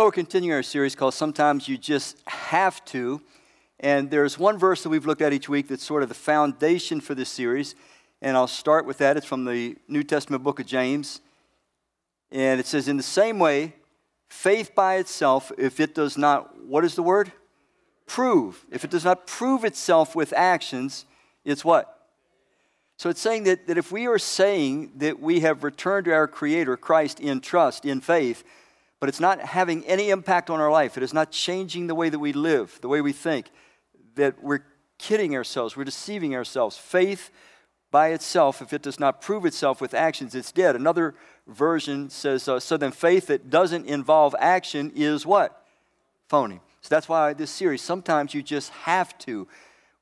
Well, we're continuing our series called Sometimes You Just Have to. And there's one verse that we've looked at each week that's sort of the foundation for this series. And I'll start with that. It's from the New Testament book of James. And it says, In the same way, faith by itself, if it does not, what is the word? Prove. If it does not prove itself with actions, it's what? So it's saying that, that if we are saying that we have returned to our Creator, Christ, in trust, in faith, but it's not having any impact on our life. It is not changing the way that we live, the way we think, that we're kidding ourselves, we're deceiving ourselves. Faith by itself, if it does not prove itself with actions, it's dead. Another version says, uh, so then faith that doesn't involve action is what? Phony. So that's why this series, sometimes you just have to.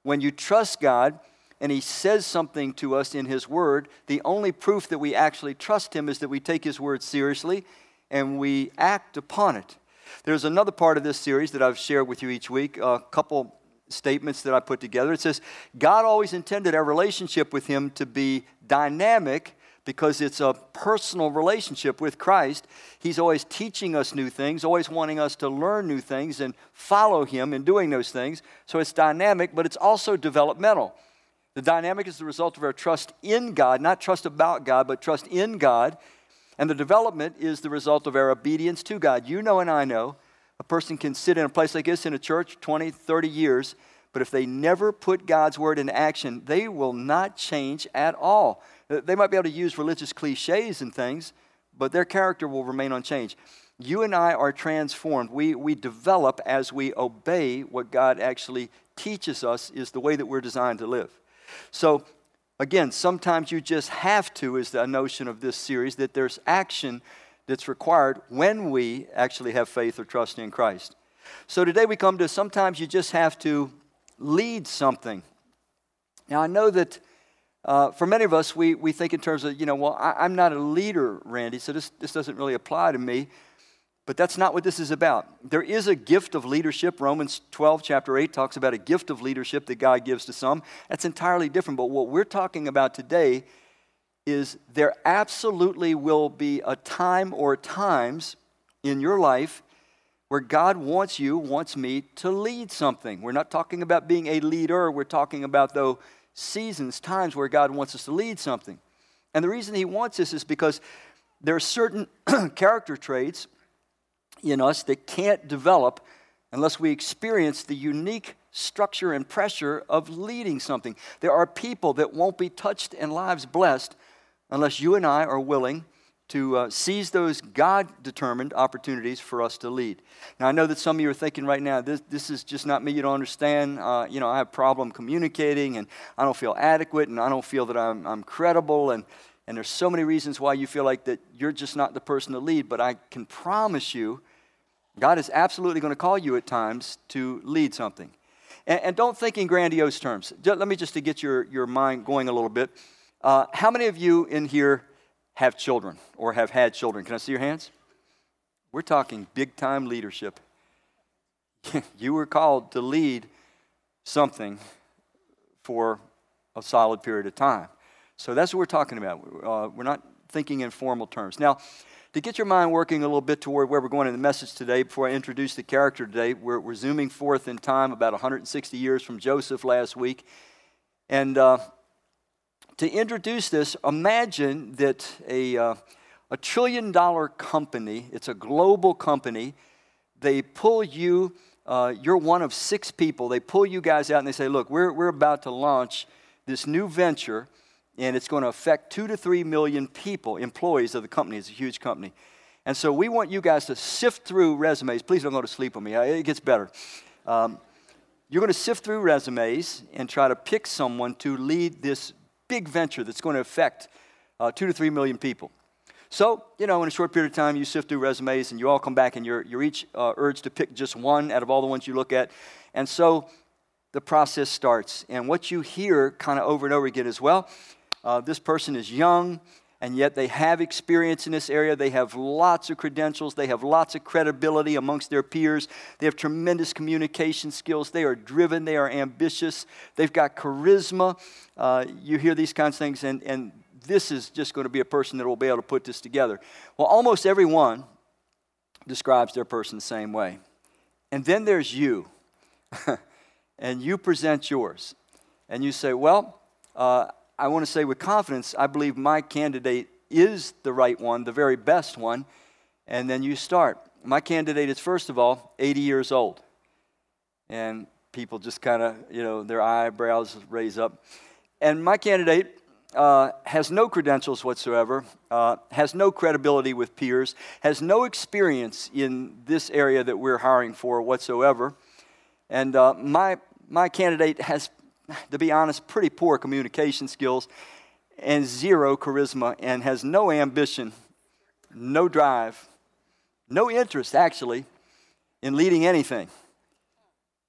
When you trust God, and he says something to us in his word, the only proof that we actually trust him is that we take his word seriously and we act upon it. There's another part of this series that I've shared with you each week, a couple statements that I put together. It says, God always intended our relationship with Him to be dynamic because it's a personal relationship with Christ. He's always teaching us new things, always wanting us to learn new things and follow Him in doing those things. So it's dynamic, but it's also developmental. The dynamic is the result of our trust in God, not trust about God, but trust in God and the development is the result of our obedience to God. You know, and I know, a person can sit in a place like this in a church 20, 30 years, but if they never put God's word in action, they will not change at all. Uh, they might be able to use religious cliches and things, but their character will remain unchanged. You and I are transformed. We, we develop as we obey what God actually teaches us is the way that we're designed to live. So Again, sometimes you just have to, is the notion of this series, that there's action that's required when we actually have faith or trust in Christ. So today we come to sometimes you just have to lead something. Now, I know that uh, for many of us, we, we think in terms of, you know, well, I, am not a leader, Randy, so this, this doesn't really apply to me. But that's not what this is about. There is a gift of leadership. Romans 12, chapter 8, talks about a gift of leadership that God gives to some. That's entirely different. But what we're talking about today is there absolutely will be a time or times in your life where God wants you, wants me to lead something. We're not talking about being a leader, we're talking about, though, seasons, times where God wants us to lead something. And the reason He wants this is because there are certain character traits in us that can't develop unless we experience the unique structure and pressure of leading something. There are people that won't be touched and lives blessed unless you and I are willing to uh, seize those God determined opportunities for us to lead. Now, I know that some of you are thinking right now, this, this is just not me, you don't understand. Uh, you know, I have problem communicating and I don't feel adequate and I don't feel that I'm, I'm credible and, and there's so many reasons why you feel like that you're just not the person to lead, but I can promise you God is absolutely going to call you at times to lead something. And, and don't think in grandiose terms. Let me just to get your, your mind going a little bit. Uh, how many of you in here have children or have had children? Can I see your hands? We're talking big time leadership. you were called to lead something for a solid period of time. So that's what we're talking about. Uh, we're not thinking in formal terms. Now, to get your mind working a little bit toward where we're going in the message today, before I introduce the character today, we're, we're zooming forth in time about 160 years from Joseph last week. And uh, to introduce this, imagine that a, uh, a trillion dollar company, it's a global company, they pull you, uh, you're one of six people, they pull you guys out and they say, Look, we're, we're about to launch this new venture and it's going to affect two to three million people, employees of the company. It's a huge company. And so we want you guys to sift through resumes. Please don't go to sleep on me, it gets better. Um, you're going to sift through resumes and try to pick someone to lead this big venture that's going to affect uh, two to three million people. So, you know, in a short period of time, you sift through resumes and you all come back and you're, you're each uh, urged to pick just one out of all the ones you look at. And so the process starts. And what you hear kind of over and over again is well, uh, this person is young, and yet they have experience in this area. They have lots of credentials. They have lots of credibility amongst their peers. They have tremendous communication skills. They are driven. They are ambitious. They've got charisma. Uh, you hear these kinds of things, and, and this is just going to be a person that will be able to put this together. Well, almost everyone describes their person the same way. And then there's you. and you present yours. And you say, Well, uh, I want to say with confidence, I believe my candidate is the right one, the very best one. And then you start. My candidate is, first of all, 80 years old. And people just kind of, you know, their eyebrows raise up. And my candidate uh, has no credentials whatsoever, uh, has no credibility with peers, has no experience in this area that we're hiring for whatsoever. And uh, my, my candidate has, to be honest, pretty poor communication skills and zero charisma and has no ambition, no drive, no interest actually in leading anything.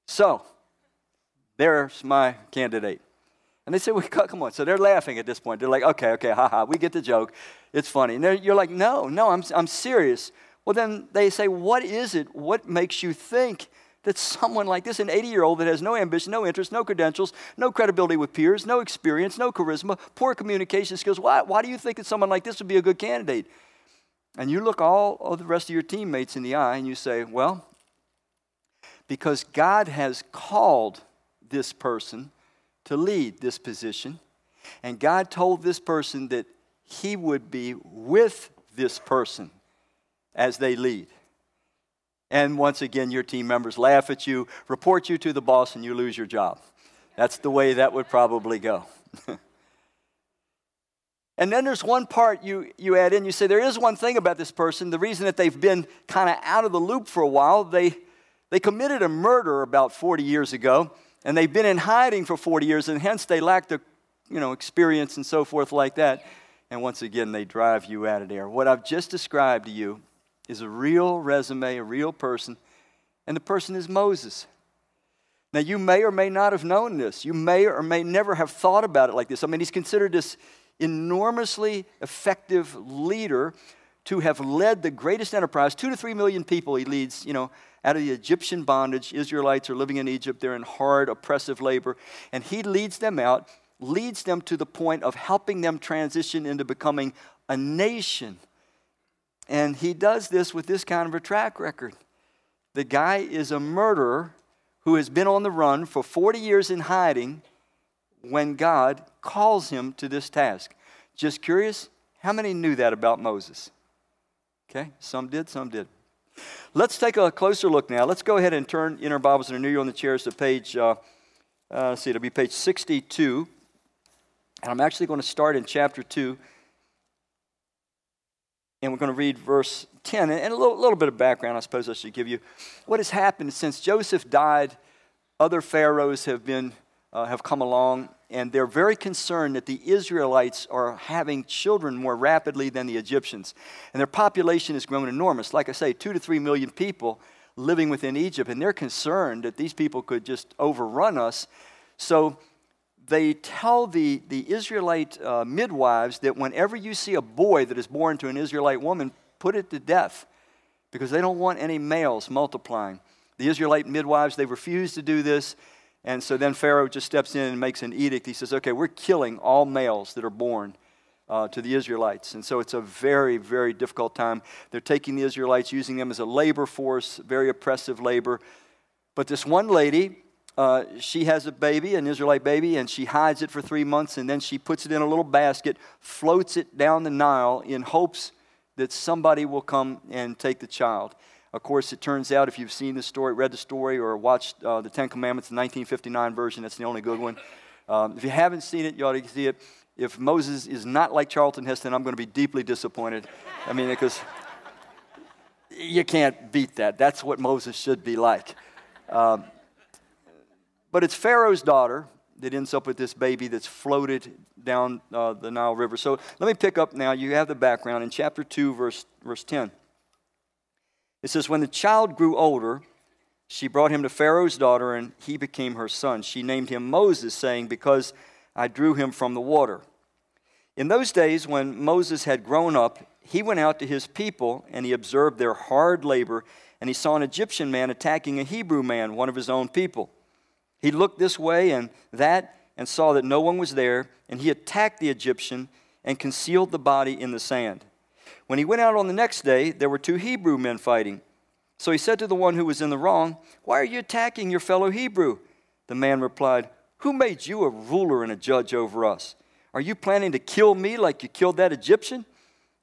So, there's my candidate. And they say, well, come on. So they're laughing at this point. They're like, okay, okay, haha, we get the joke. It's funny. And you're like, no, no, I'm, I'm serious. Well, then they say, what is it? What makes you think that someone like this, an 80 year old that has no ambition, no interest, no credentials, no credibility with peers, no experience, no charisma, poor communication skills, why, why do you think that someone like this would be a good candidate? And you look all of the rest of your teammates in the eye and you say, well, because God has called this person to lead this position, and God told this person that he would be with this person as they lead. And once again, your team members laugh at you, report you to the boss, and you lose your job. That's the way that would probably go. and then there's one part you, you add in. You say, there is one thing about this person. The reason that they've been kind of out of the loop for a while, they, they committed a murder about 40 years ago, and they've been in hiding for 40 years, and hence they lack the you know, experience and so forth like that. And once again, they drive you out of there. What I've just described to you is a real resume, a real person, and the person is Moses. Now, you may or may not have known this. You may or may never have thought about it like this. I mean, he's considered this enormously effective leader to have led the greatest enterprise. Two to three million people he leads, you know, out of the Egyptian bondage. Israelites are living in Egypt. They're in hard, oppressive labor. And he leads them out, leads them to the point of helping them transition into becoming a nation and he does this with this kind of a track record. The guy is a murderer who has been on the run for 40 years in hiding when God calls him to this task. Just curious, how many knew that about Moses? Okay, some did, some did. Let's take a closer look now. Let's go ahead and turn in our Bibles and renew you on the chairs to page, uh, uh, see, it'll be page 62. And I'm actually going to start in chapter 2 and we're going to read verse 10. And a little, little, bit of background, I suppose I should give you. What has happened since Joseph died, other pharaohs have, been, uh, have come along, and they're very concerned that the Israelites are having children more rapidly than the Egyptians. And their population has grown enormous. Like I say, two to three million people living within Egypt, and they're concerned that these people could just overrun us. So they tell the, the Israelite uh, midwives that whenever you see a boy that is born to an Israelite woman, put it to death because they don't want any males multiplying. The Israelite midwives, they refuse to do this. And so then Pharaoh just steps in and makes an edict. He says, okay, we're killing all males that are born uh, to the Israelites. And so it's a very, very difficult time. They're taking the Israelites, using them as a labor force, very oppressive labor. But this one lady, uh, she has a baby, an Israelite baby, and she hides it for three months, and then she puts it in a little basket, floats it down the Nile in hopes that somebody will come and take the child. Of course, it turns out, if you've seen the story, read the story, or watched uh, the Ten Commandments, the 1959 version, that's the only good one. Um, if you haven't seen it, you ought to see it. If Moses is not like Charlton Heston, I'm going to be deeply disappointed. I mean, because you can't beat that. That's what Moses should be like. Um, but it's Pharaoh's daughter that ends up with this baby that's floated down uh, the Nile River. So let me pick up now. You have the background in chapter 2, verse, verse 10. It says, When the child grew older, she brought him to Pharaoh's daughter, and he became her son. She named him Moses, saying, Because I drew him from the water. In those days, when Moses had grown up, he went out to his people, and he observed their hard labor, and he saw an Egyptian man attacking a Hebrew man, one of his own people. He looked this way and that and saw that no one was there, and he attacked the Egyptian and concealed the body in the sand. When he went out on the next day, there were two Hebrew men fighting. So he said to the one who was in the wrong, Why are you attacking your fellow Hebrew? The man replied, Who made you a ruler and a judge over us? Are you planning to kill me like you killed that Egyptian?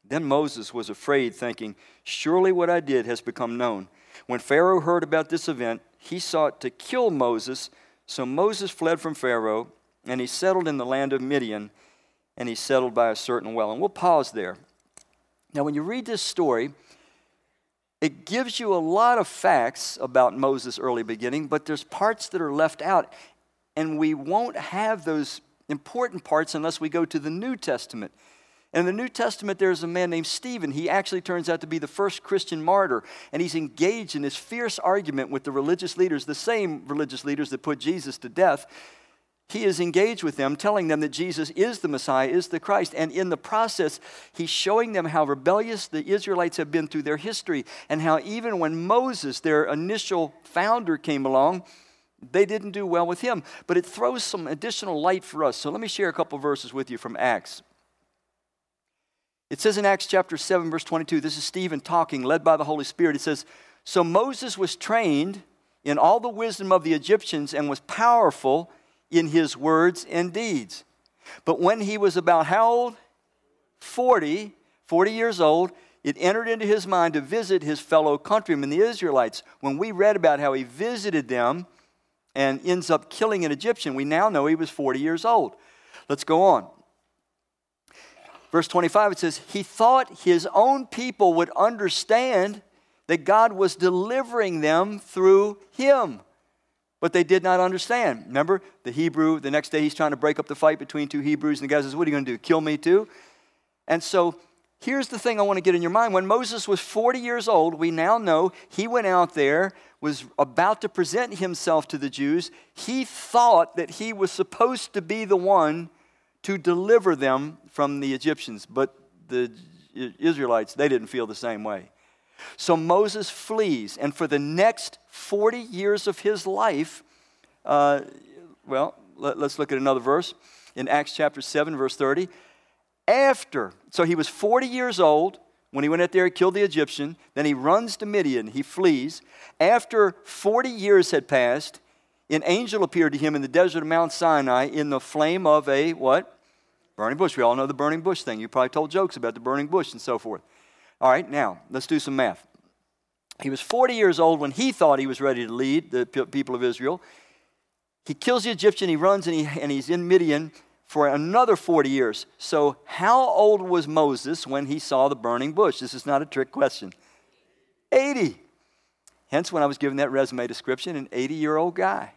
Then Moses was afraid, thinking, Surely what I did has become known. When Pharaoh heard about this event, he sought to kill Moses. So Moses fled from Pharaoh, and he settled in the land of Midian, and he settled by a certain well. And we'll pause there. Now, when you read this story, it gives you a lot of facts about Moses' early beginning, but there's parts that are left out, and we won't have those important parts unless we go to the New Testament. In the New Testament, there's a man named Stephen. He actually turns out to be the first Christian martyr, and he's engaged in this fierce argument with the religious leaders, the same religious leaders that put Jesus to death he is engaged with them, telling them that Jesus is the Messiah, is the Christ. And in the process, he's showing them how rebellious the Israelites have been through their history, and how even when Moses, their initial founder, came along, they didn't do well with him. But it throws some additional light for us. So let me share a couple verses with you from Acts. It says in Acts chapter 7, verse 22, this is Stephen talking, led by the Holy Spirit. It says, So Moses was trained in all the wisdom of the Egyptians and was powerful in his words and deeds. But when he was about how old? 40, 40 years old, it entered into his mind to visit his fellow countrymen, the Israelites. When we read about how he visited them and ends up killing an Egyptian, we now know he was 40 years old. Let's go on. Verse 25, it says, He thought his own people would understand that God was delivering them through him but they did not understand. Remember, the Hebrew, the next day he's trying to break up the fight between two Hebrews, and the guy says, What are you going to do? Kill me too? And so here's the thing I want to get in your mind. When Moses was 40 years old, we now know he went out there, was about to present himself to the Jews. He thought that he was supposed to be the one to deliver them from the Egyptians, but the Israelites, they didn't feel the same way. So Moses flees, and for the next 40 years of his life, uh, well, let, us look at another verse in Acts chapter 7, verse 30. After, so he was 40 years old when he went out there, he killed the Egyptian. Then he runs to Midian, he flees. After 40 years had passed, an angel appeared to him in the desert of Mount Sinai in the flame of a what? Burning bush. We all know the burning bush thing. You probably told jokes about the burning bush and so forth. All right, now let's do some math. He was 40 years old when he thought he was ready to lead the people of Israel. He kills the Egyptian, he runs, and, he, and he's in Midian for another 40 years. So, how old was Moses when he saw the burning bush? This is not a trick question. 80. Hence, when I was given that resume description, an 80 year old guy.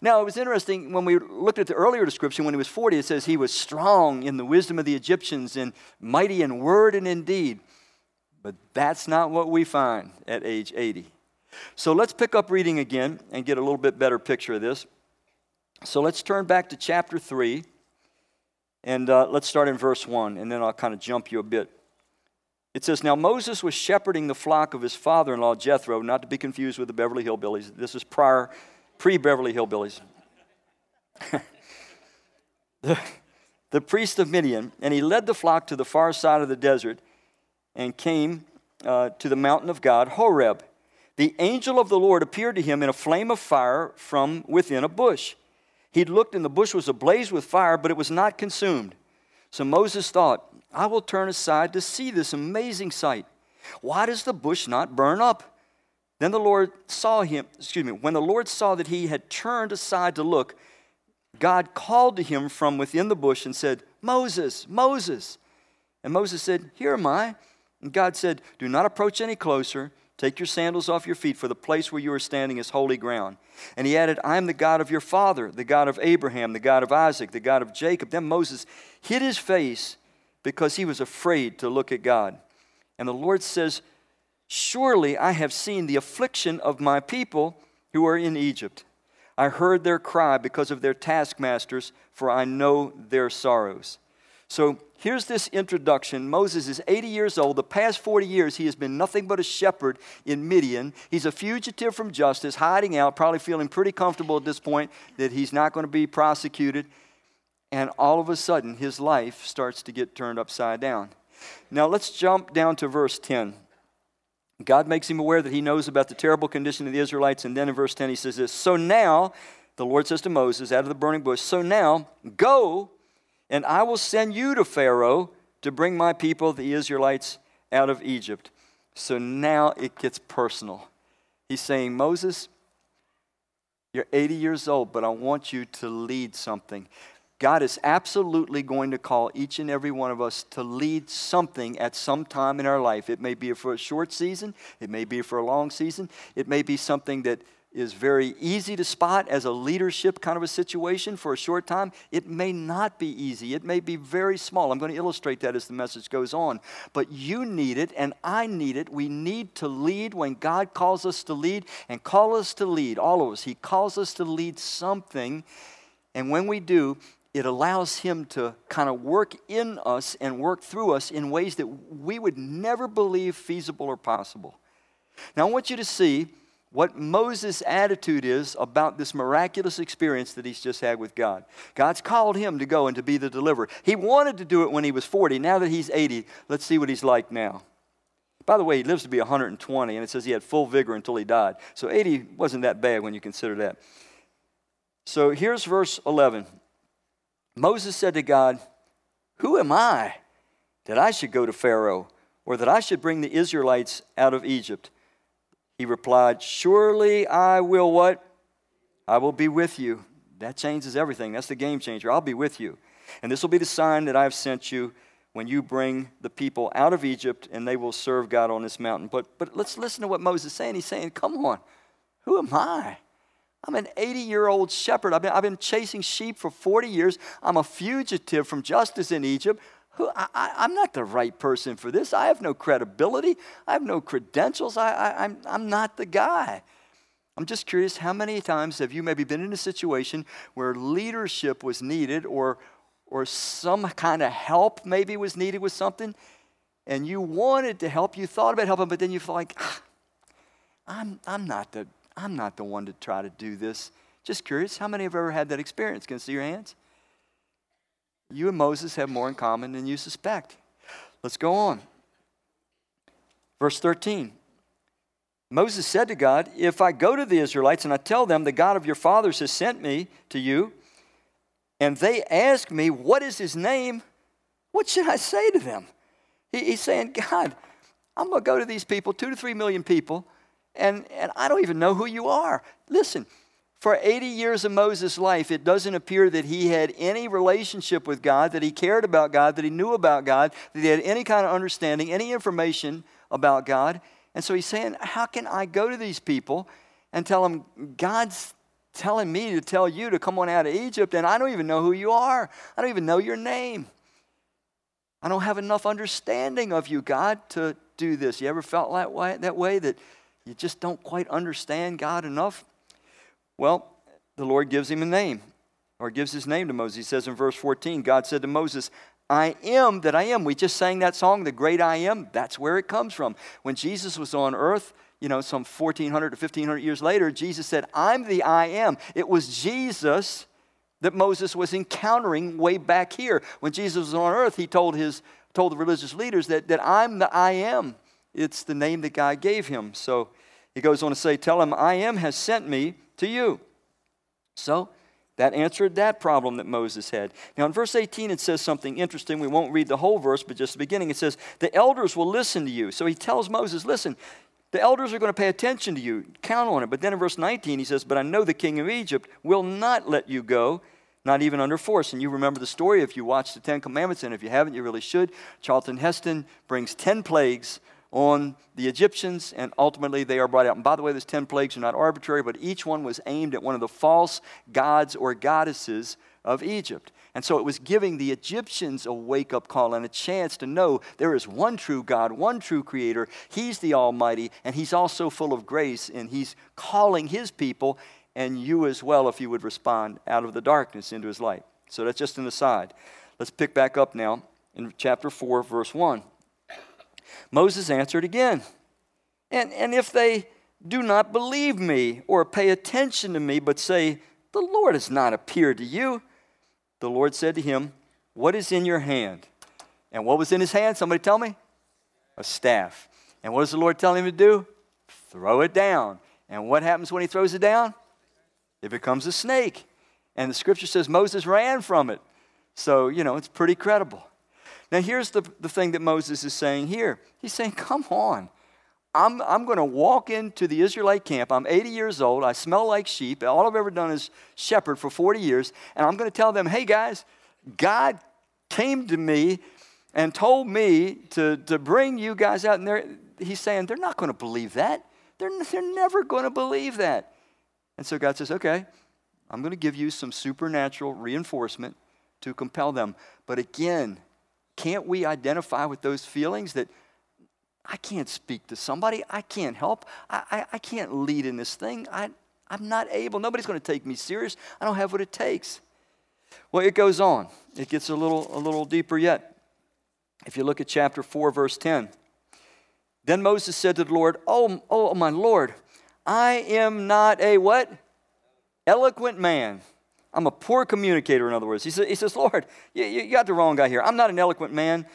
Now, it was interesting when we looked at the earlier description, when he was 40, it says he was strong in the wisdom of the Egyptians and mighty in word and in deed. But that's not what we find at age 80. So let's pick up reading again and get a little bit better picture of this. So let's turn back to chapter 3, and uh, let's start in verse 1, and then I'll kind of jump you a bit. It says, Now Moses was shepherding the flock of his father in law Jethro, not to be confused with the Beverly Hillbillies. This is prior, pre Beverly Hillbillies. the, the priest of Midian, and he led the flock to the far side of the desert and came uh, to the mountain of God, Horeb. The angel of the Lord appeared to him in a flame of fire from within a bush. He looked, and the bush was ablaze with fire, but it was not consumed. So Moses thought, I will turn aside to see this amazing sight. Why does the bush not burn up? Then the Lord saw him, excuse me, when the Lord saw that he had turned aside to look, God called to him from within the bush and said, Moses, Moses. And Moses said, Here am I. And God said, Do not approach any closer. Take your sandals off your feet, for the place where you are standing is holy ground. And he added, I am the God of your father, the God of Abraham, the God of Isaac, the God of Jacob. Then Moses hid his face because he was afraid to look at God. And the Lord says, Surely I have seen the affliction of my people who are in Egypt. I heard their cry because of their taskmasters, for I know their sorrows. So here's this introduction. Moses is 80 years old. The past 40 years, he has been nothing but a shepherd in Midian. He's a fugitive from justice, hiding out, probably feeling pretty comfortable at this point that he's not going to be prosecuted. And all of a sudden, his life starts to get turned upside down. Now, let's jump down to verse 10. God makes him aware that he knows about the terrible condition of the Israelites. And then in verse 10, he says this So now, the Lord says to Moses out of the burning bush, So now, go, and I will send you to Pharaoh to bring my people, the Israelites, out of Egypt. So now it gets personal. He's saying, Moses, you're 80 years old, but I want you to lead something. God is absolutely going to call each and every one of us to lead something at some time in our life. It may be for a short season, it may be for a long season, it may be something that is very easy to spot as a leadership kind of a situation for a short time. It may not be easy. It may be very small. I'm going to illustrate that as the message goes on. But you need it, and I need it. We need to lead when God calls us to lead and call us to lead, all of us. He calls us to lead something. And when we do, it allows Him to kind of work in us and work through us in ways that we would never believe feasible or possible. Now, I want you to see what Moses' attitude is about this miraculous experience that he's just had with God. God's called him to go and to be the deliverer. He wanted to do it when he was 40. Now that he's 80, let's see what he's like now. By the way, he lives to be 120, and it says he had full vigor until he died. So 80 wasn't that bad when you consider that. So here's verse 11. Moses said to God, Who am I that I should go to Pharaoh, or that I should bring the Israelites out of Egypt? He replied, Surely I will what? I will be with you. That changes everything. That's the game changer. I'll be with you. And this will be the sign that I have sent you when you bring the people out of Egypt and they will serve God on this mountain. But, but let's listen to what Moses is saying. He's saying, Come on, who am I? I'm an 80 year old shepherd. I've been, I've been chasing sheep for 40 years. I'm a fugitive from justice in Egypt. Who, I, am not the right person for this. I have no credibility. I have no credentials. I, I, I'm, I'm not the guy. I'm just curious how many times have you maybe been in a situation where leadership was needed or, or some kind of help maybe was needed with something and you wanted to help, you thought about helping, but then you feel like, ah, I'm, I'm not the I'm not the one to try to do this. Just curious, how many have ever had that experience? Can I see your hands? You and Moses have more in common than you suspect. Let's go on. Verse 13. Moses said to God, If I go to the Israelites and I tell them, the God of your fathers has sent me to you, and they ask me, What is his name? What should I say to them? he's saying, God, I'm going to go to these people, two to three million people and, and I don't even know who you are. Listen, for 80 years of Moses' life, it doesn't appear that he had any relationship with God, that he cared about God, that he knew about God, that he had any kind of understanding, any information about God. And so he's saying, How can I go to these people and tell them, God's telling me to tell you to come on out of Egypt, and I don't even know who you are? I don't even know your name. I don't have enough understanding of you, God, to do this. You ever felt that way? That way that you just don't quite understand God enough? Well, the Lord gives him a name, or gives his name to Moses. He says in verse 14, God said to Moses, I am that I am. We just sang that song, The Great I Am. That's where it comes from. When Jesus was on earth, you know, some 1400 to 1500 years later, Jesus said, I'm the I am. It was Jesus that Moses was encountering way back here. When Jesus was on earth, he told, his, told the religious leaders that, that I'm the I am. It's the name that God gave him. So he goes on to say, Tell him, I am has sent me to you. So that answered that problem that Moses had. Now, in verse 18, it says something interesting. We won't read the whole verse, but just the beginning. It says, The elders will listen to you. So he tells Moses, Listen, the elders are going to pay attention to you. Count on it. But then in verse 19, he says, But I know the king of Egypt will not let you go, not even under force. And you remember the story if you watched the Ten Commandments, and if you haven't, you really should. Charlton Heston brings 10 plagues on the Egyptians, and ultimately they are brought out. And by the way, those 10 plagues are not arbitrary, but each one was aimed at one of the false gods or goddesses of Egypt. And so it was giving the Egyptians a wake up call and a chance to know there is one true God, one true creator. He's the Almighty, and He's also full of grace, and He's calling His people and you as well if you would respond out of the darkness into His light. So that's just an aside. Let's pick back up now in chapter 4, verse 1. Moses answered again. And, and if they do not believe me or pay attention to me, but say, The Lord has not appeared to you, the Lord said to him, What is in your hand? And what was in his hand? Somebody tell me? A staff. And what does the Lord tell him to do? Throw it down. And what happens when he throws it down? It becomes a snake. And the scripture says Moses ran from it. So, you know, it's pretty credible. Now, here's the, the thing that Moses is saying here. He's saying, Come on. I'm, I'm going to walk into the Israelite camp. I'm 80 years old. I smell like sheep. All I've ever done is shepherd for 40 years. And I'm going to tell them, hey, guys, God came to me and told me to, to bring you guys out. And he's saying, they're not going to believe that. They're, they're never going to believe that. And so God says, okay, I'm going to give you some supernatural reinforcement to compel them. But again, can't we identify with those feelings that I can't speak to somebody. I can't help. I, I, I can't lead in this thing. I, I'm not able. Nobody's going to take me serious. I don't have what it takes. Well, it goes on. It gets a little, a little deeper yet. If you look at chapter 4, verse 10. Then Moses said to the Lord, Oh, oh my Lord, I am not a what? Eloquent man. I'm a poor communicator, in other words. He, says, he says Lord, you, you got the wrong guy here. I'm not an eloquent man,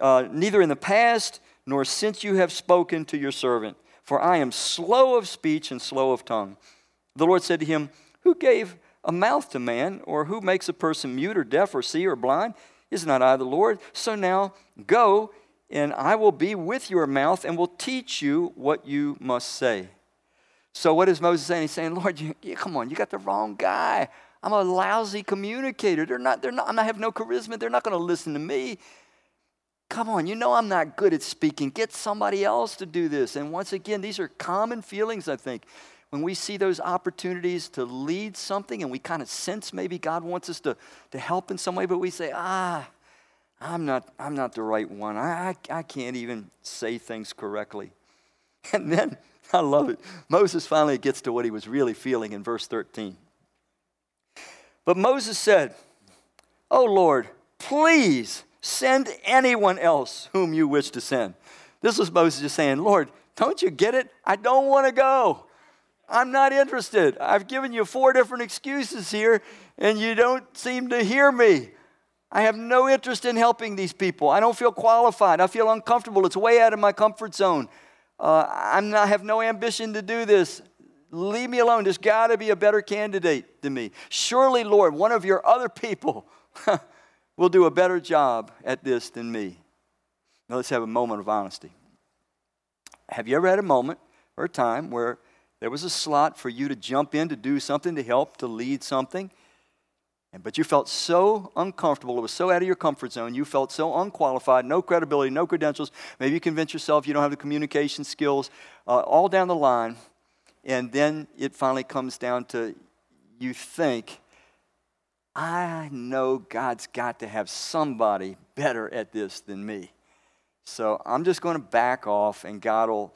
uh, neither in the past nor since you have spoken to your servant, for I am slow of speech and slow of tongue. The Lord said to him, Who gave a mouth to man, or who makes a person mute or deaf or see or blind? Is not I the Lord? So now go, and I will be with your mouth and will teach you what you must say. So, what is Moses saying? He's saying, Lord, you, you, come on, you got the wrong guy. I'm a lousy communicator. They're not, they're not, I have no charisma. They're not going to listen to me. Come on, you know I'm not good at speaking. Get somebody else to do this. And once again, these are common feelings, I think. When we see those opportunities to lead something and we kind of sense maybe God wants us to, to help in some way, but we say, ah, I'm not, I'm not the right one. I, I, I can't even say things correctly. And then, I love it, Moses finally gets to what he was really feeling in verse 13. But Moses said, Oh Lord, please Send anyone else whom you wish to send. This was Moses just saying, Lord, don't you get it? I don't want to go. I'm not interested. I've given you four different excuses here, and you don't seem to hear me. I have no interest in helping these people. I don't feel qualified. I feel uncomfortable. It's way out of my comfort zone. Uh, I'm not, I have no ambition to do this. Leave me alone. There's got to be a better candidate than me. Surely, Lord, one of your other people will do a better job at this than me. Now let's have a moment of honesty. Have you ever had a moment or a time where there was a slot for you to jump in to do something, to help, to lead something? And, but you felt so uncomfortable, it was so out of your comfort zone, you felt so unqualified, no credibility, no credentials. Maybe you convince yourself you don't have the communication skills, uh, all down the line. And then it finally comes down to you think I know God's got to have somebody better at this than me. So I'm just going to back off, and God will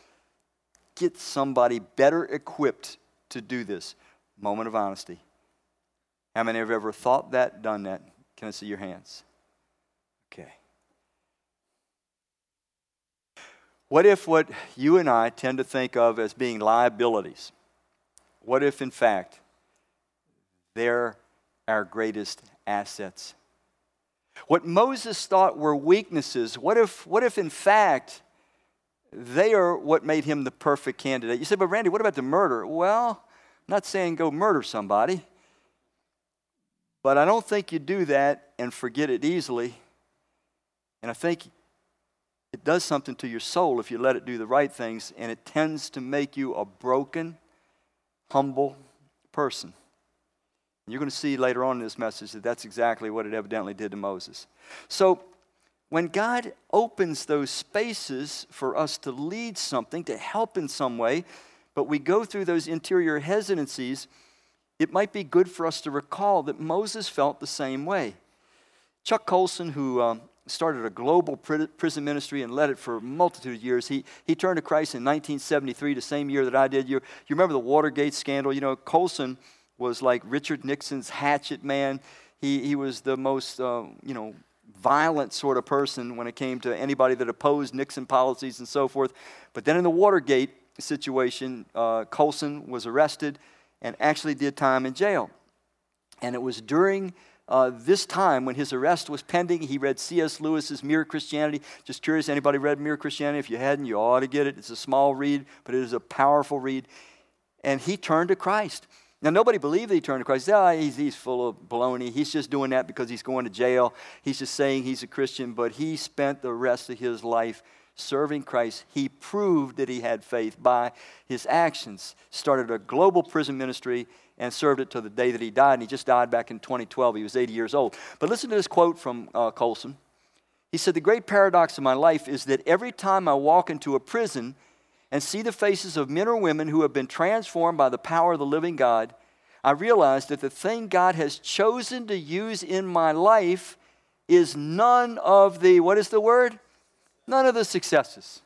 get somebody better equipped to do this. Moment of honesty. How many have ever thought that, done that? Can I see your hands? Okay. What if what you and I tend to think of as being liabilities? What if, in fact, they're our greatest assets. What Moses thought were weaknesses, what if, what if in fact they are what made him the perfect candidate? You say, but Randy, what about the murder? Well, I'm not saying go murder somebody, but I don't think you do that and forget it easily. And I think it does something to your soul if you let it do the right things, and it tends to make you a broken, humble person. You're going to see later on in this message that that's exactly what it evidently did to Moses. So, when God opens those spaces for us to lead something, to help in some way, but we go through those interior hesitancies, it might be good for us to recall that Moses felt the same way. Chuck Colson, who um, started a global prison ministry and led it for a multitude of years, he, he turned to Christ in 1973, the same year that I did. You, you remember the Watergate scandal? You know, Colson was like Richard Nixon's hatchet man. He, he was the most, uh, you know, violent sort of person when it came to anybody that opposed Nixon policies and so forth. But then in the Watergate situation, uh, Colson was arrested and actually did time in jail. And it was during uh, this time when his arrest was pending. He read C.S. Lewis's Mere Christianity. Just curious, anybody read Mere Christianity? If you hadn't, you ought to get it. It's a small read, but it is a powerful read. And he turned to Christ. Now, nobody believed he turned to Christ. Oh, he's, he's full of baloney. He's just doing that because he's going to jail. He's just saying he's a Christian, but he spent the rest of his life serving Christ. He proved that he had faith by his actions. Started a global prison ministry and served it to the day that he died. And he just died back in 2012. He was 80 years old. But listen to this quote from uh, Colson. He said, The great paradox of my life is that every time I walk into a prison and see the faces of men or women who have been transformed by the power of the living God, I realize that the thing God has chosen to use in my life is none of the, what is the word? None of the successes,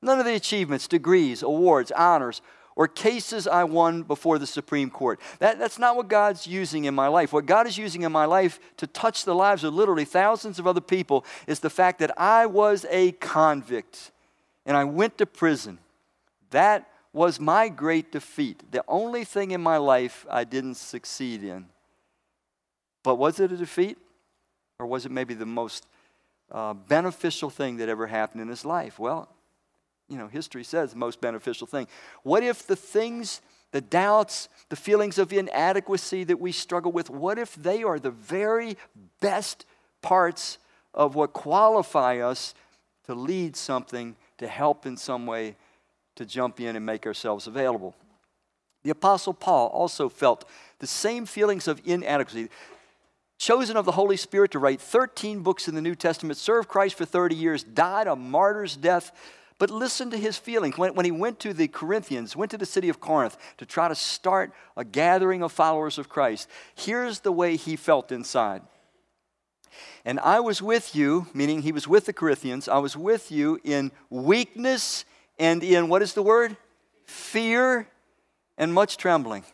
none of the achievements, degrees, awards, honors, or cases I won before the Supreme Court. That, that's not what God's using in my life. What God is using in my life to touch the lives of literally thousands of other people is the fact that I was a convict and I went to prison. That was my great defeat. The only thing in my life I didn't succeed in. But was it a defeat? Or was it maybe the most uh, beneficial thing that ever happened in his life? Well, you know, history says the most beneficial thing. What if the things, the doubts, the feelings of inadequacy that we struggle with, what if they are the very best parts of what qualify us to lead something, to help in some way, to jump in and make ourselves available? The Apostle Paul also felt the same feelings of inadequacy. Chosen of the Holy Spirit to write 13 books in the New Testament, served Christ for 30 years, died a martyr's death but listen to his feelings. When, when he went to the Corinthians, went to the city of Corinth to try to start a gathering of followers of Christ, here's the way he felt inside. And I was with you, meaning he was with the Corinthians, I was with you in weakness and in, what is the word? Fear and much trembling.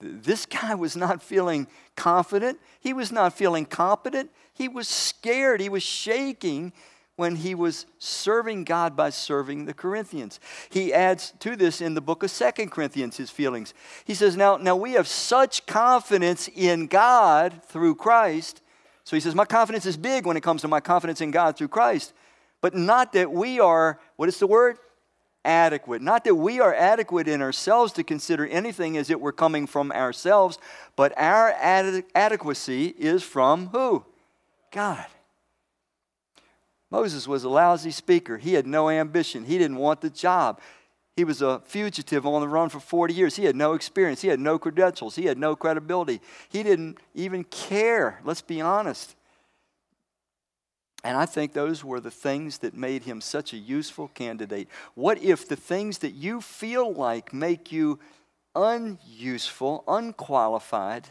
This guy was not feeling confident. He was not feeling competent. He was scared. He was shaking when he was serving God by serving the Corinthians. He adds to this in the book of Second Corinthians his feelings. He says, now, now we have such confidence in God through Christ. So he says, My confidence is big when it comes to my confidence in God through Christ. But not that we are, what is the word? Adequate. Not that we are adequate in ourselves to consider anything as it were coming from ourselves, but our ad- adequacy is from who? God. Moses was a lousy speaker. He had no ambition. He didn't want the job. He was a fugitive on the run for 40 years. He had no experience. He had no credentials. He had no credibility. He didn't even care. Let's be honest. And I think those were the things that made him such a useful candidate. What if the things that you feel like make you unuseful, unqualified,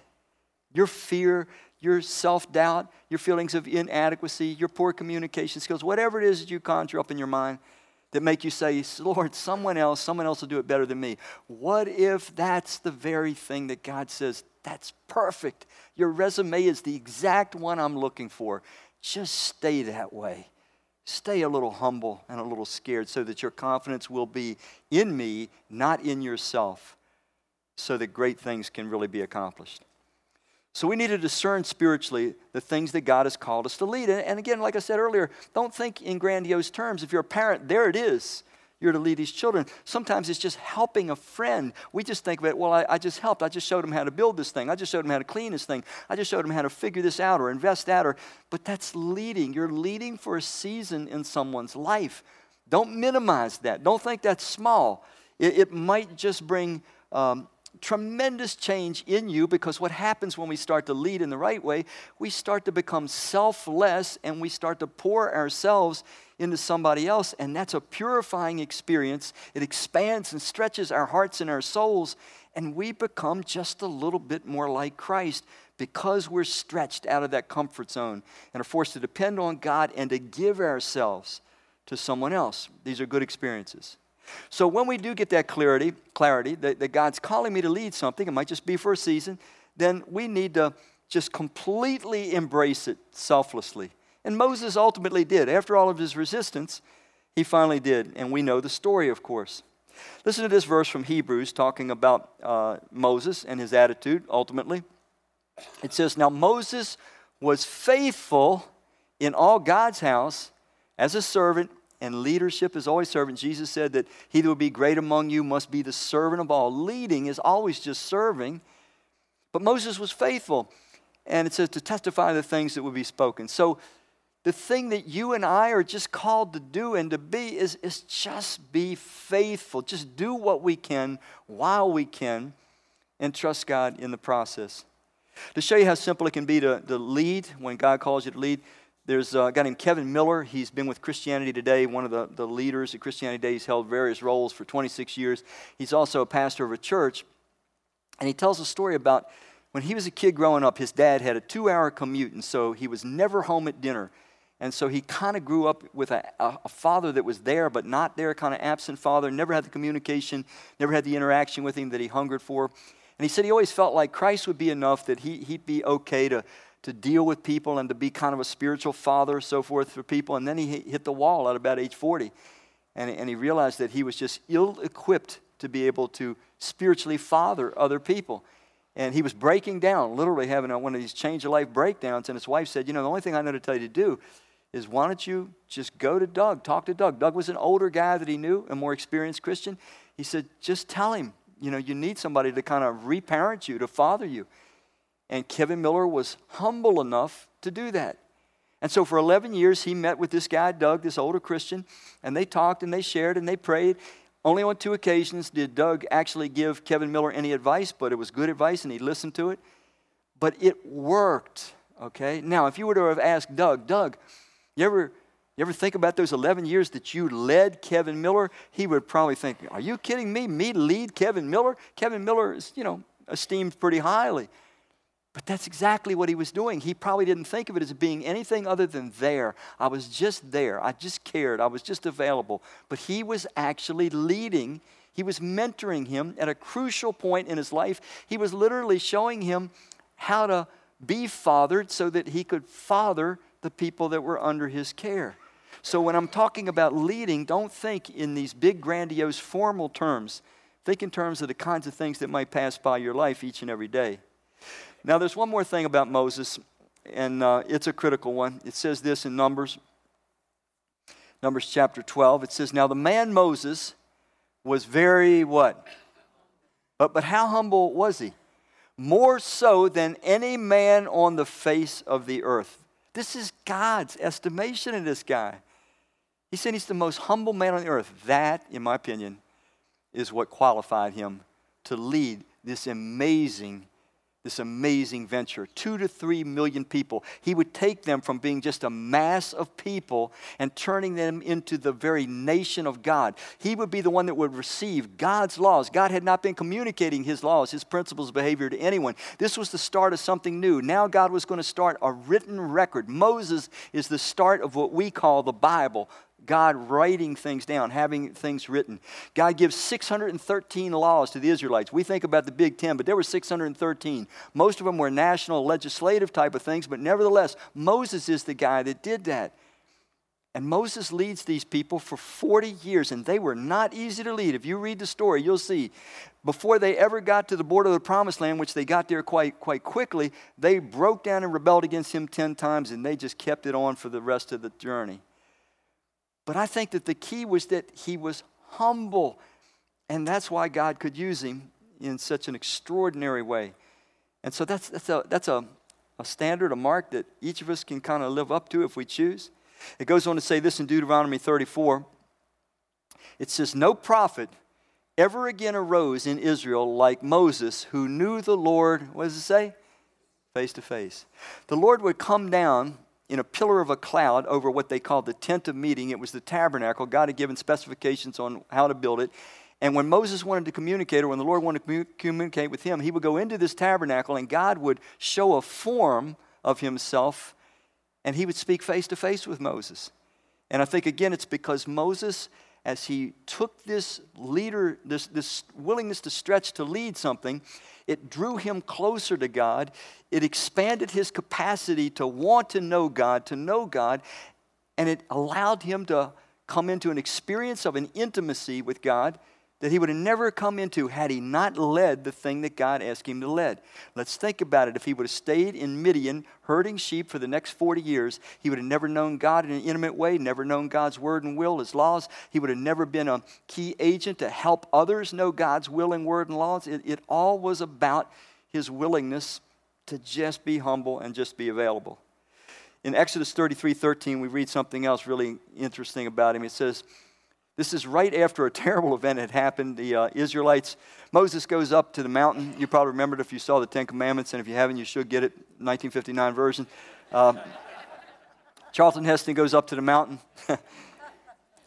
your fear, your self doubt, your feelings of inadequacy, your poor communication skills, whatever it is that you conjure up in your mind that make you say, Lord, someone else, someone else will do it better than me. What if that's the very thing that God says, that's perfect? Your resume is the exact one I'm looking for. Just stay that way. Stay a little humble and a little scared so that your confidence will be in me, not in yourself, so that great things can really be accomplished. So we need to discern spiritually the things that God has called us to lead. And again, like I said earlier, don't think in grandiose terms. If you're a parent, there it is. You're to lead these children. Sometimes it's just helping a friend. We just think of it, well, I, I just helped. I just showed them how to build this thing. I just showed them how to clean this thing. I just showed them how to figure this out or invest that. Or, but that's leading. You're leading for a season in someone's life. Don't minimize that. Don't think that's small. It, it might just bring um, tremendous change in you because what happens when we start to lead in the right way, we start to become selfless and we start to pour ourselves into somebody else. And that's a purifying experience. It expands and stretches our hearts and our souls. And we become just a little bit more like Christ because we're stretched out of that comfort zone and are forced to depend on God and to give ourselves to someone else. These are good experiences. So when we do get that clarity, clarity that, that God's calling me to lead something, it might just be for a season, then we need to just completely embrace it selflessly. And Moses ultimately did. After all of his resistance, he finally did. And we know the story, of course. Listen to this verse from Hebrews talking about uh, Moses and his attitude ultimately. It says, Now Moses was faithful in all God's house as a servant, and leadership is always servant. Jesus said that he that will be great among you must be the servant of all. Leading is always just serving. But Moses was faithful. And it says to testify the things that would be spoken. So the thing that you and I are just called to do and to be is, is just be faithful. Just do what we can while we can and trust God in the process. To show you how simple it can be to, to lead when God calls you to lead, there's a guy named Kevin Miller. He's been with Christianity Today, one of the, the leaders at Christianity Today. He's held various roles for 26 years. He's also a pastor of a church. And he tells a story about when he was a kid growing up, his dad had a two hour commute, and so he was never home at dinner. And so he kind of grew up with a, a, father that was there, but not there, kind of absent father, never had the communication, never had the interaction with him that he hungered for. And he said he always felt like Christ would be enough, that he, he'd be okay to, to deal with people and to be kind of a spiritual father, so forth, for people. And then he hit the wall at about age 40. And, and he realized that he was just ill equipped to be able to spiritually father other people. And he was breaking down, literally having one of these change of life breakdowns. And his wife said, You know, the only thing I know to tell you to do is why don't you just go to Doug, talk to Doug. Doug was an older guy that he knew, a more experienced Christian. He said, Just tell him, you know, you need somebody to kind of reparent you, to father you. And Kevin Miller was humble enough to do that. And so for 11 years, he met with this guy, Doug, this older Christian, and they talked and they shared and they prayed. Only on two occasions did Doug actually give Kevin Miller any advice, but it was good advice and he listened to it. But it worked, okay? Now, if you were to have asked Doug, Doug, you ever, you ever think about those 11 years that you led Kevin Miller? He would probably think, Are you kidding me? Me lead Kevin Miller? Kevin Miller is, you know, esteemed pretty highly. But that's exactly what he was doing. He probably didn't think of it as being anything other than there. I was just there. I just cared. I was just available. But he was actually leading, he was mentoring him at a crucial point in his life. He was literally showing him how to be fathered so that he could father the people that were under his care. So when I'm talking about leading, don't think in these big, grandiose, formal terms. Think in terms of the kinds of things that might pass by your life each and every day. Now, there's one more thing about Moses, and uh, it's a critical one. It says this in Numbers, Numbers chapter 12. It says, Now the man Moses was very what? But, but how humble was he? More so than any man on the face of the earth. This is God's estimation of this guy. He said he's the most humble man on the earth. That, in my opinion, is what qualified him to lead this amazing this amazing venture. Two to three million people. He would take them from being just a mass of people and turning them into the very nation of God. He would be the one that would receive God's laws. God had not been communicating his laws, his principles behavior to anyone. This was the start of something new. Now God was going to start a written record. Moses is the start of what we call the Bible, God writing things down, having things written. God gives 613 laws to the Israelites. We think about the Big Ten, but there were 613. Most of them were national legislative type of things, but nevertheless, Moses is the guy that did that. And Moses leads these people for 40 years, and they were not easy to lead. If you read the story, you'll see. Before they ever got to the border of the promised land, which they got there quite, quite quickly, they broke down and rebelled against him 10 times, and they just kept it on for the rest of the journey. But I think that the key was that he was humble. And that's why God could use him in such an extraordinary way. And so that's, that's, a, that's a, a standard, a mark that each of us can kind of live up to if we choose. It goes on to say this in Deuteronomy 34. It says, No prophet ever again arose in Israel like Moses, who knew the Lord, what does it say? Face to face. The Lord would come down in a pillar of a cloud over what they called the tent of meeting. It was the tabernacle. God had given specifications on how to build it. And when Moses wanted to communicate, or when the Lord wanted to communicate with him, he would go into this tabernacle and God would show a form of himself and he would speak face to face with Moses. And I think, again, it's because Moses, as he took this leader, this, this willingness to stretch to lead something, it drew him closer to God. It expanded his capacity to want to know God, to know God, and it allowed him to come into an experience of an intimacy with God that he would have never come into had he not led the thing that God asked him to lead. Let's think about it. If he would have stayed in Midian herding sheep for the next 40 years, he would have never known God in an intimate way, never known God's word and will, his laws. He would have never been a key agent to help others know God's will and word and laws. It, it all was about his willingness to just be humble and just be available. In Exodus 33 13, we read something else really interesting about him. It says, this is right after a terrible event had happened. The uh, Israelites, Moses goes up to the mountain. You probably remembered if you saw the Ten Commandments, and if you haven't, you should get it, 1959 version. Uh, Charlton Heston goes up to the mountain.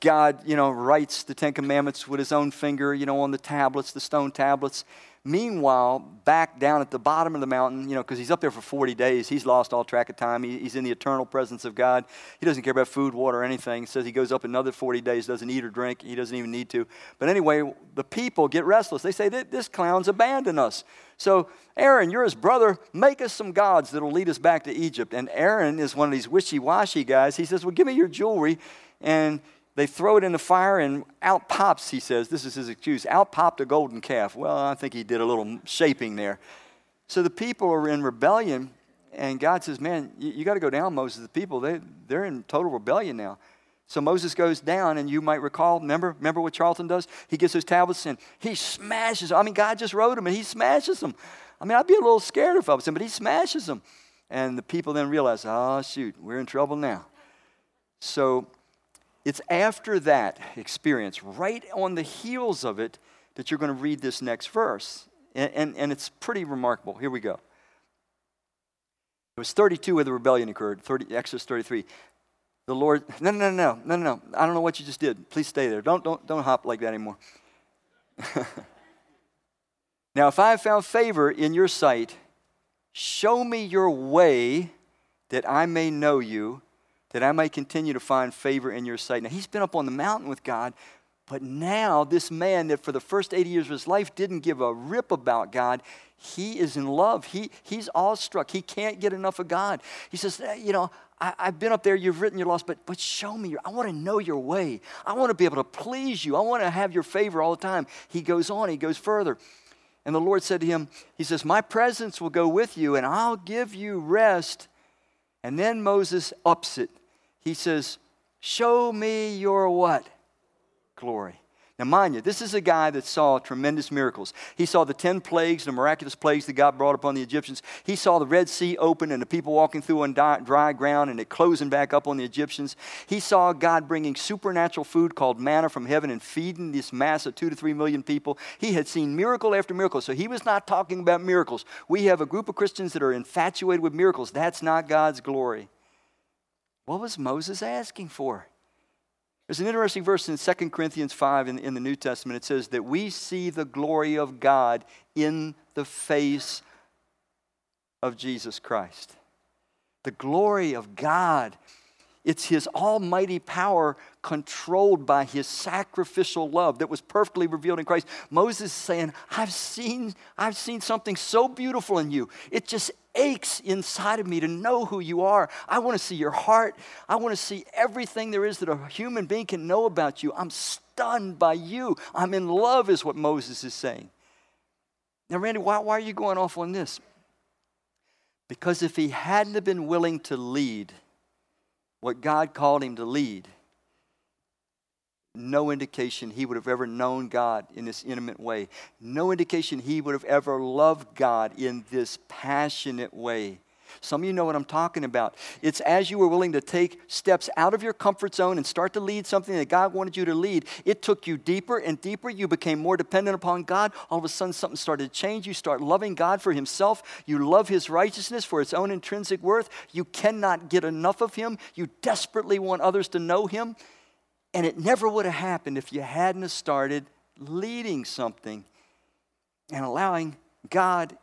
God, you know, writes the Ten Commandments with his own finger, you know, on the tablets, the stone tablets. Meanwhile, back down at the bottom of the mountain, you know, because he's up there for 40 days, he's lost all track of time. He, he's in the eternal presence of God. He doesn't care about food, water, anything. He says he goes up another 40 days, doesn't eat or drink. He doesn't even need to. But anyway, the people get restless. They say, This clown's abandoned us. So, Aaron, you're his brother. Make us some gods that'll lead us back to Egypt. And Aaron is one of these wishy washy guys. He says, Well, give me your jewelry. And they throw it in the fire, and out pops, he says, this is his excuse, out popped a golden calf. Well, I think he did a little shaping there. So the people are in rebellion, and God says, Man, you, you got to go down, Moses. The people, they, they're in total rebellion now. So Moses goes down, and you might recall, remember, remember what Charlton does? He gets those tablets and he smashes them. I mean, God just wrote them and he smashes them. I mean, I'd be a little scared if I was him, but he smashes them. And the people then realize, oh, shoot, we're in trouble now. So it's after that experience, right on the heels of it, that you're going to read this next verse. And, and, and it's pretty remarkable. Here we go. It was 32 where the rebellion occurred, 30, Exodus 33. The Lord, no, no, no, no, no, no. I don't know what you just did. Please stay there. Don't, don't, don't hop like that anymore. now, if I have found favor in your sight, show me your way that I may know you that I may continue to find favor in your sight. Now, he's been up on the mountain with God, but now this man that for the first 80 years of his life didn't give a rip about God, he is in love. He, he's awestruck. He can't get enough of God. He says, eh, You know, I, have been up there, you've written your laws, but, but show me. Your, I want to know your way. I want to be able to please you. I want to have your favor all the time. He goes on, he goes further. And the Lord said to him, He says, My presence will go with you, and I'll give you rest. And then Moses ups it he says, Show me your what? Glory. Now, mind you, this is a guy that saw tremendous miracles. He saw the 10 plagues, the miraculous plagues that God brought upon the Egyptians. He saw the Red Sea open and the people walking through on dry ground and it closing back up on the Egyptians. He saw God bringing supernatural food called manna from heaven and feeding this mass of two to three million people. He had seen miracle after miracle. So he was not talking about miracles. We have a group of Christians that are infatuated with miracles. That's not God's glory. What was Moses asking for? There's an interesting verse in 2 Corinthians 5 in, in the New Testament. It says that we see the glory of God in the face of Jesus Christ. The glory of God. It's his almighty power controlled by his sacrificial love that was perfectly revealed in Christ. Moses is saying, I've seen, I've seen something so beautiful in you. It just aches inside of me to know who you are. I want to see your heart. I want to see everything there is that a human being can know about you. I'm stunned by you. I'm in love, is what Moses is saying. Now, Randy, why, why are you going off on this? Because if he hadn't been willing to lead what God called him to lead, no indication he would have ever known God in this intimate way. No indication he would have ever loved God in this passionate way. Some of you know what I'm talking about. It's as you were willing to take steps out of your comfort zone and start to lead something that God wanted you to lead, it took you deeper and deeper. You became more dependent upon God. All of a sudden, something started to change. You start loving God for Himself. You love His righteousness for its own intrinsic worth. You cannot get enough of Him. You desperately want others to know Him. And it never would have happened if you hadn't started leading something and allowing God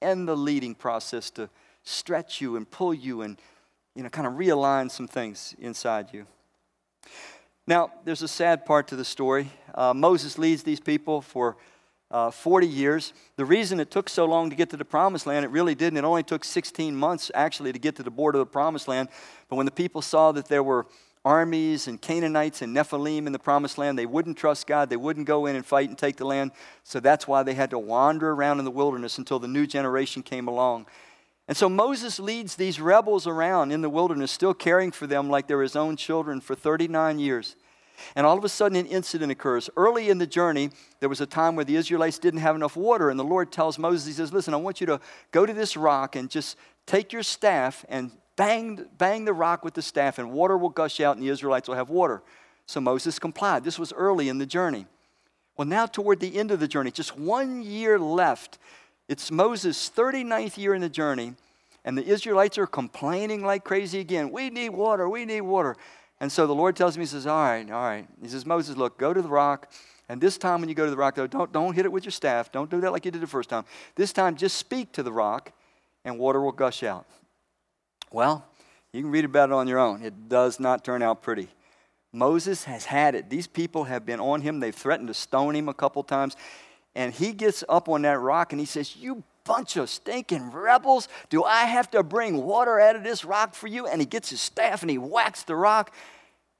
and the leading process to stretch you and pull you and you know kind of realign some things inside you. Now, there's a sad part to the story. Uh, Moses leads these people for uh, 40 years. The reason it took so long to get to the promised land, it really didn't. It only took 16 months actually to get to the border of the promised land. But when the people saw that there were armies and Canaanites and Nephilim in the promised land. They wouldn't trust God. They wouldn't go in and fight and take the land. So that's why they had to wander around in the wilderness until the new generation came along. And so Moses leads these rebels around in the wilderness, still caring for them like they're his own children for 39 years. And all of a sudden, an incident occurs. Early in the journey, there was a time where the Israelites didn't have enough water, and the Lord tells Moses, He says, Listen, I want you to go to this rock and just take your staff and bang, bang the rock with the staff, and water will gush out, and the Israelites will have water. So Moses complied. This was early in the journey. Well, now toward the end of the journey, just one year left. It's Moses' 39th year in the journey, and the Israelites are complaining like crazy again. We need water, we need water. And so the Lord tells me, He says, All right, all right. He says, Moses, look, go to the rock. And this time when you go to the rock, though, don't, don't hit it with your staff. Don't do that like you did the first time. This time, just speak to the rock, and water will gush out. Well, you can read about it on your own. It does not turn out pretty. Moses has had it. These people have been on him. They've threatened to stone him a couple times. And he gets up on that rock and he says, You bunch of stinking rebels. Do I have to bring water out of this rock for you? And he gets his staff and he whacks the rock.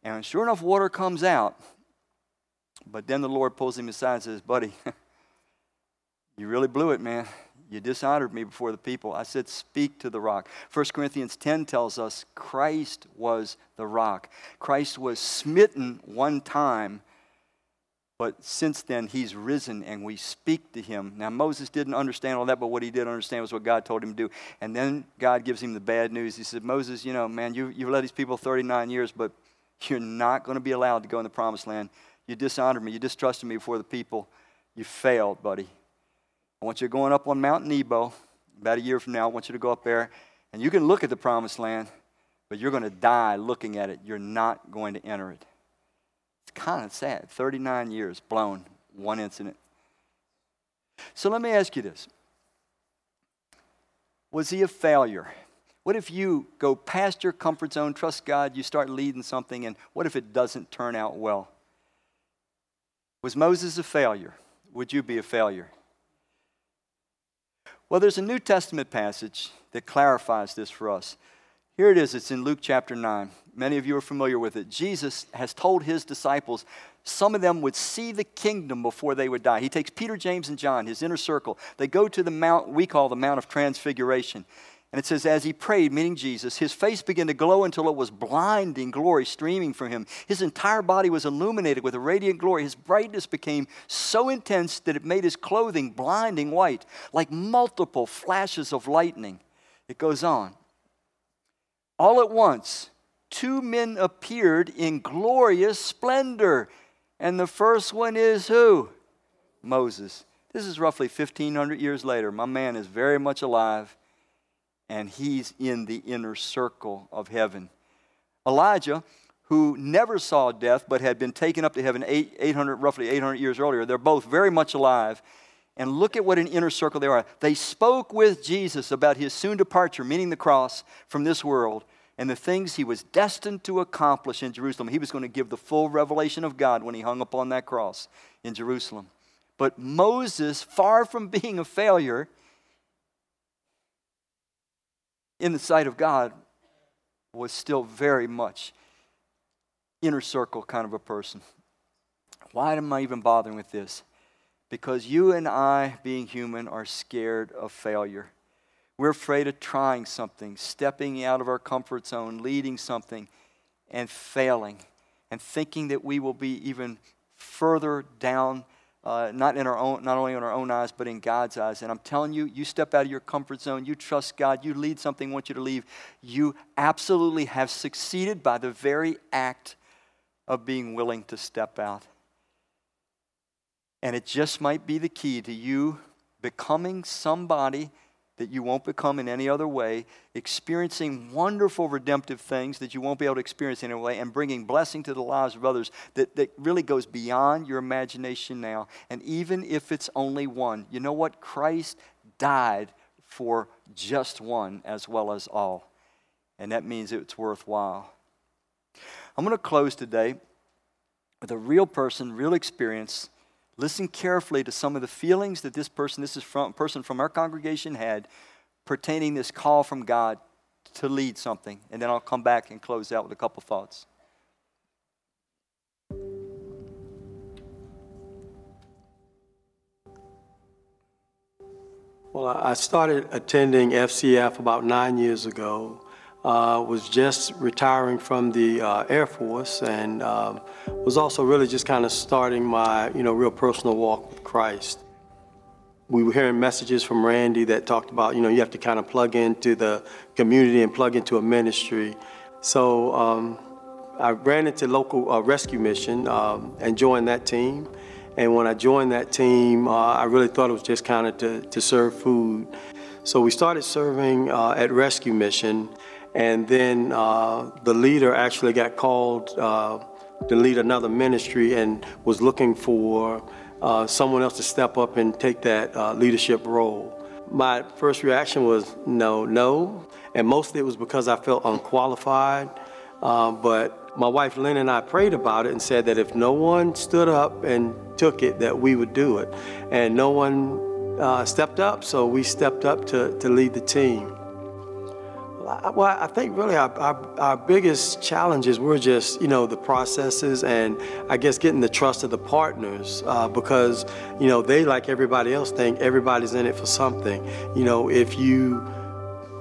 And sure enough, water comes out. But then the Lord pulls him aside and says, Buddy, you really blew it, man. You dishonored me before the people. I said, Speak to the rock. 1 Corinthians 10 tells us Christ was the rock. Christ was smitten one time but since then, he's risen and we speak to him. Now, Moses didn't understand all that, but what he did understand was what God told him to do. And then God gives him the bad news. He said, Moses, you know, man, you, you've led these people 39 years, but you're not going to be allowed to go in the promised land. You dishonored me. You distrusted me before the people. You failed, buddy. I want you going up on Mount Nebo about a year from now. I want you to go up there, and you can look at the promised land, but you're going to die looking at it. You're not going to enter it kind of sad. 39 years blown, one incident. So let me ask you this Was he a failure? What if you go past your comfort zone, trust God, you start leading something, and what if it doesn't turn out well? Was Moses a failure? Would you be a failure? Well, there's a New Testament passage that clarifies this for us. Here it is, it's in Luke chapter 9. Many of you are familiar with it. Jesus has told his disciples some of them would see the kingdom before they would die. He takes Peter, James, and John, his inner circle. They go to the mount we call the Mount of Transfiguration. And it says, as he prayed, meaning Jesus, his face began to glow until it was blinding glory streaming from him. His entire body was illuminated with a radiant glory. His brightness became so intense that it made his clothing blinding white, like multiple flashes of lightning. It goes on. All at once, two men appeared in glorious splendor. And the first one is who? Moses. This is roughly 1,500 years later. My man is very much alive, and he's in the inner circle of heaven. Elijah, who never saw death but had been taken up to heaven 800, roughly 800 years earlier, they're both very much alive. And look at what an inner circle they are. They spoke with Jesus about his soon departure, meaning the cross, from this world and the things he was destined to accomplish in Jerusalem. He was going to give the full revelation of God when he hung upon that cross in Jerusalem. But Moses, far from being a failure in the sight of God, was still very much inner circle kind of a person. Why am I even bothering with this? Because you and I, being human, are scared of failure. We're afraid of trying something, stepping out of our comfort zone, leading something, and failing, and thinking that we will be even further down, uh, not, in our own, not only in our own eyes, but in God's eyes. And I'm telling you, you step out of your comfort zone, you trust God, you lead something, want you to leave, you absolutely have succeeded by the very act of being willing to step out. And it just might be the key to you becoming somebody that you won't become in any other way, experiencing wonderful redemptive things that you won't be able to experience in any way, and bringing blessing to the lives of others that, that really goes beyond your imagination now. And even if it's only one, you know what? Christ died for just one as well as all. And that means it's worthwhile. I'm going to close today with a real person, real experience Listen carefully to some of the feelings that this person, this is from, person from our congregation, had pertaining this call from God to lead something. And then I'll come back and close out with a couple thoughts. Well, I started attending FCF about nine years ago, uh, was just retiring from the uh, Air Force and uh, was also really just kind of starting my, you know, real personal walk with Christ. We were hearing messages from Randy that talked about, you know, you have to kind of plug into the community and plug into a ministry. So um, I ran into local uh, rescue mission um, and joined that team. And when I joined that team, uh, I really thought it was just kind of to, to serve food. So we started serving uh, at Rescue Mission, and then uh, the leader actually got called uh, to lead another ministry and was looking for uh, someone else to step up and take that leadership role. My first reaction was no, no, and mostly it was because I felt unqualified. but my wife Lynn and I prayed about it and said that if no one stood up and took it, that we would do it. And no one uh, stepped up, so we stepped up to, to lead the team. Well, I think really our, our, our, biggest challenges were just, you know, the processes and I guess getting the trust of the partners uh, because, you know, they, like everybody else, think everybody's in it for something. You know, if you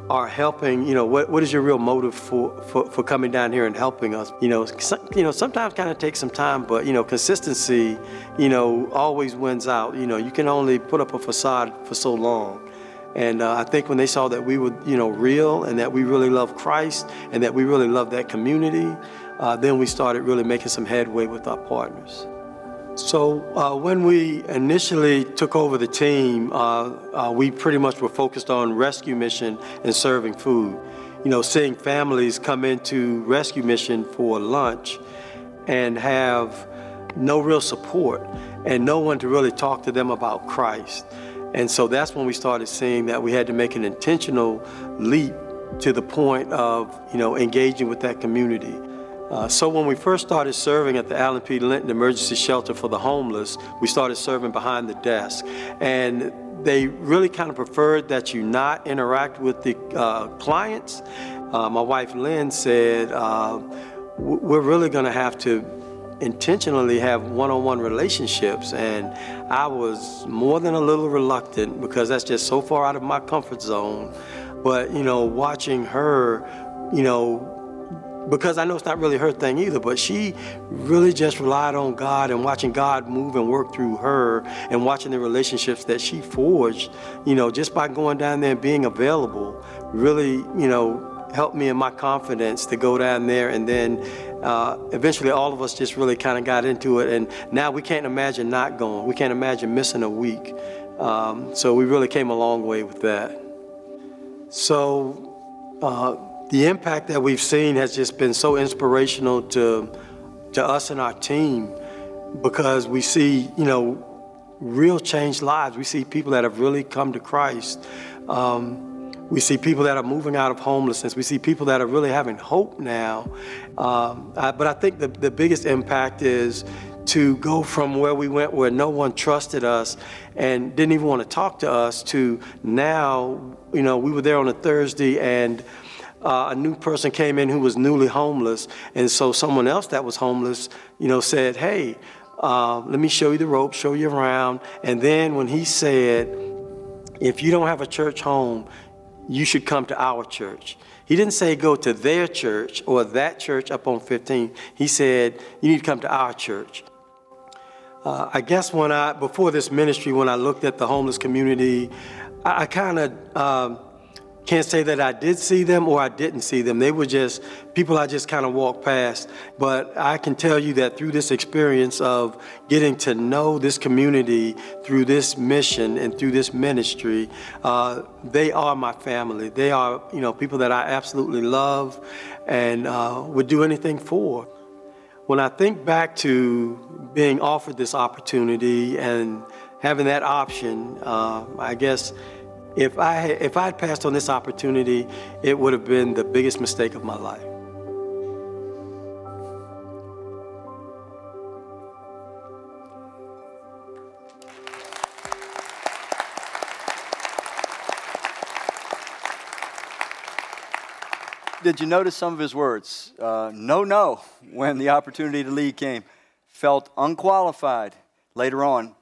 are helping, you know, what, what is your real motive for, for, for coming down here and helping us? You know, some, you know, sometimes kind of takes some time, but, you know, consistency, you know, always wins out. You know, you can only put up a facade for so long. And uh, I think when they saw that we were, you know, real and that we really love Christ and that we really love that community, uh, then we started really making some headway with our partners. So uh, when we initially took over the team, uh, uh, we pretty much were focused on rescue mission and serving food. You know, seeing families come into rescue mission for lunch and have no real support and no one to really talk to them about Christ. And so that's when we started seeing that we had to make an intentional leap to the point of, you know, engaging with that community. Uh, so when we first started serving at the Allen P. Linton Emergency Shelter for the Homeless, we started serving behind the desk. And they really kind of preferred that you not interact with the uh, clients. Uh, my wife Lynn said, uh, we're really going to have to intentionally have one-on-one relationships and I was more than a little reluctant because that's just so far out of my comfort zone. But you know watching her you know because I know it's not really her thing either, but she really just relied on God and watching God move and work through her and watching the relationships that she forged, you know, just by going down there and being available, really, you know, helped me in my confidence to go down there and then uh, eventually all of us just really kind of got into it and now we can't imagine not going we can't imagine missing a week um, so we really came a long way with that so uh, the impact that we've seen has just been so inspirational to to us and our team because we see, you know, real changed lives. We see people that have really come to Christ. Um, we see people that are moving out of homelessness. We see people that are really having hope now. Um, I, but I think the, the biggest impact is to go from where we went where no one trusted us and didn't even want to talk to us to now, you know, we were there on a Thursday and uh, a new person came in who was newly homeless, and so someone else that was homeless, you know, said, "Hey, uh, let me show you the rope, show you around." And then when he said, "If you don't have a church home, you should come to our church." He didn't say go to their church or that church up on 15. He said you need to come to our church. Uh, I guess when I before this ministry, when I looked at the homeless community, I, I kind of. Um, can't say that I did see them or I didn't see them. They were just people I just kind of walked past. But I can tell you that through this experience of getting to know this community through this mission and through this ministry, uh, they are my family. They are, you know, people that I absolutely love and uh, would do anything for. When I think back to being offered this opportunity and having that option, uh, I guess if I if I had passed on this opportunity, it would have been the biggest mistake of my life. Did you notice some of his words? Uh, no, no, when the opportunity to lead came. Felt unqualified. Later on,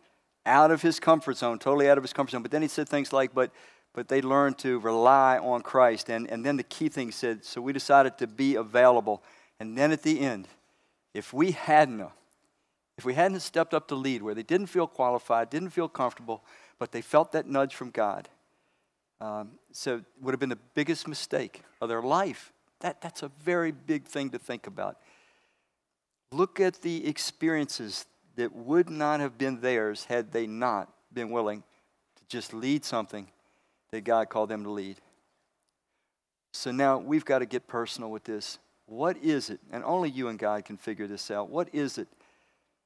out of his comfort zone, totally out of his comfort zone. But then he said things like, but, but they learned to rely on Christ. And, and then the key thing said, so we decided to be available. And then at the end, if we hadn't, if we hadn't stepped up to lead where they didn't feel qualified, didn't feel comfortable, but they felt that nudge from God, um, so it would have been the biggest mistake of their life. That, that's a very big thing to think about. Look at the experiences that would not have been theirs had they not been willing to just lead something that God called them to lead. So now we've got to get personal with this. What is it? And only you and God can figure this out. What is it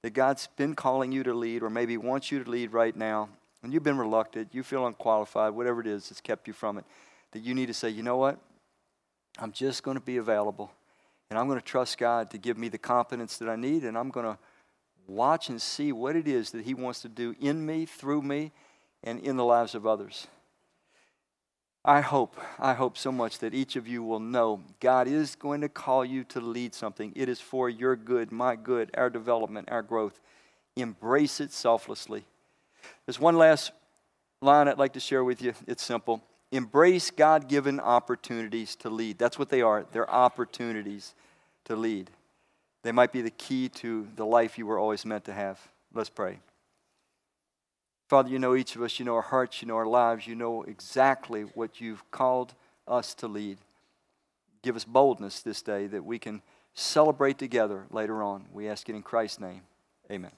that God's been calling you to lead, or maybe wants you to lead right now, and you've been reluctant, you feel unqualified, whatever it is that's kept you from it, that you need to say, you know what? I'm just going to be available. And I'm going to trust God to give me the confidence that I need, and I'm going to watch and see what it is that He wants to do in me, through me, and in the lives of others. I hope, I hope so much that each of you will know God is going to call you to lead something. It is for your good, my good, our development, our growth. Embrace it selflessly. There's one last line I'd like to share with you. It's simple. Embrace God given opportunities to lead. That's what they are. They're opportunities to lead. They might be the key to the life you were always meant to have. Let's pray. Father, you know each of us, you know our hearts, you know our lives, you know exactly what you've called us to lead. Give us boldness this day that we can celebrate together later on. We ask it in Christ's name. Amen.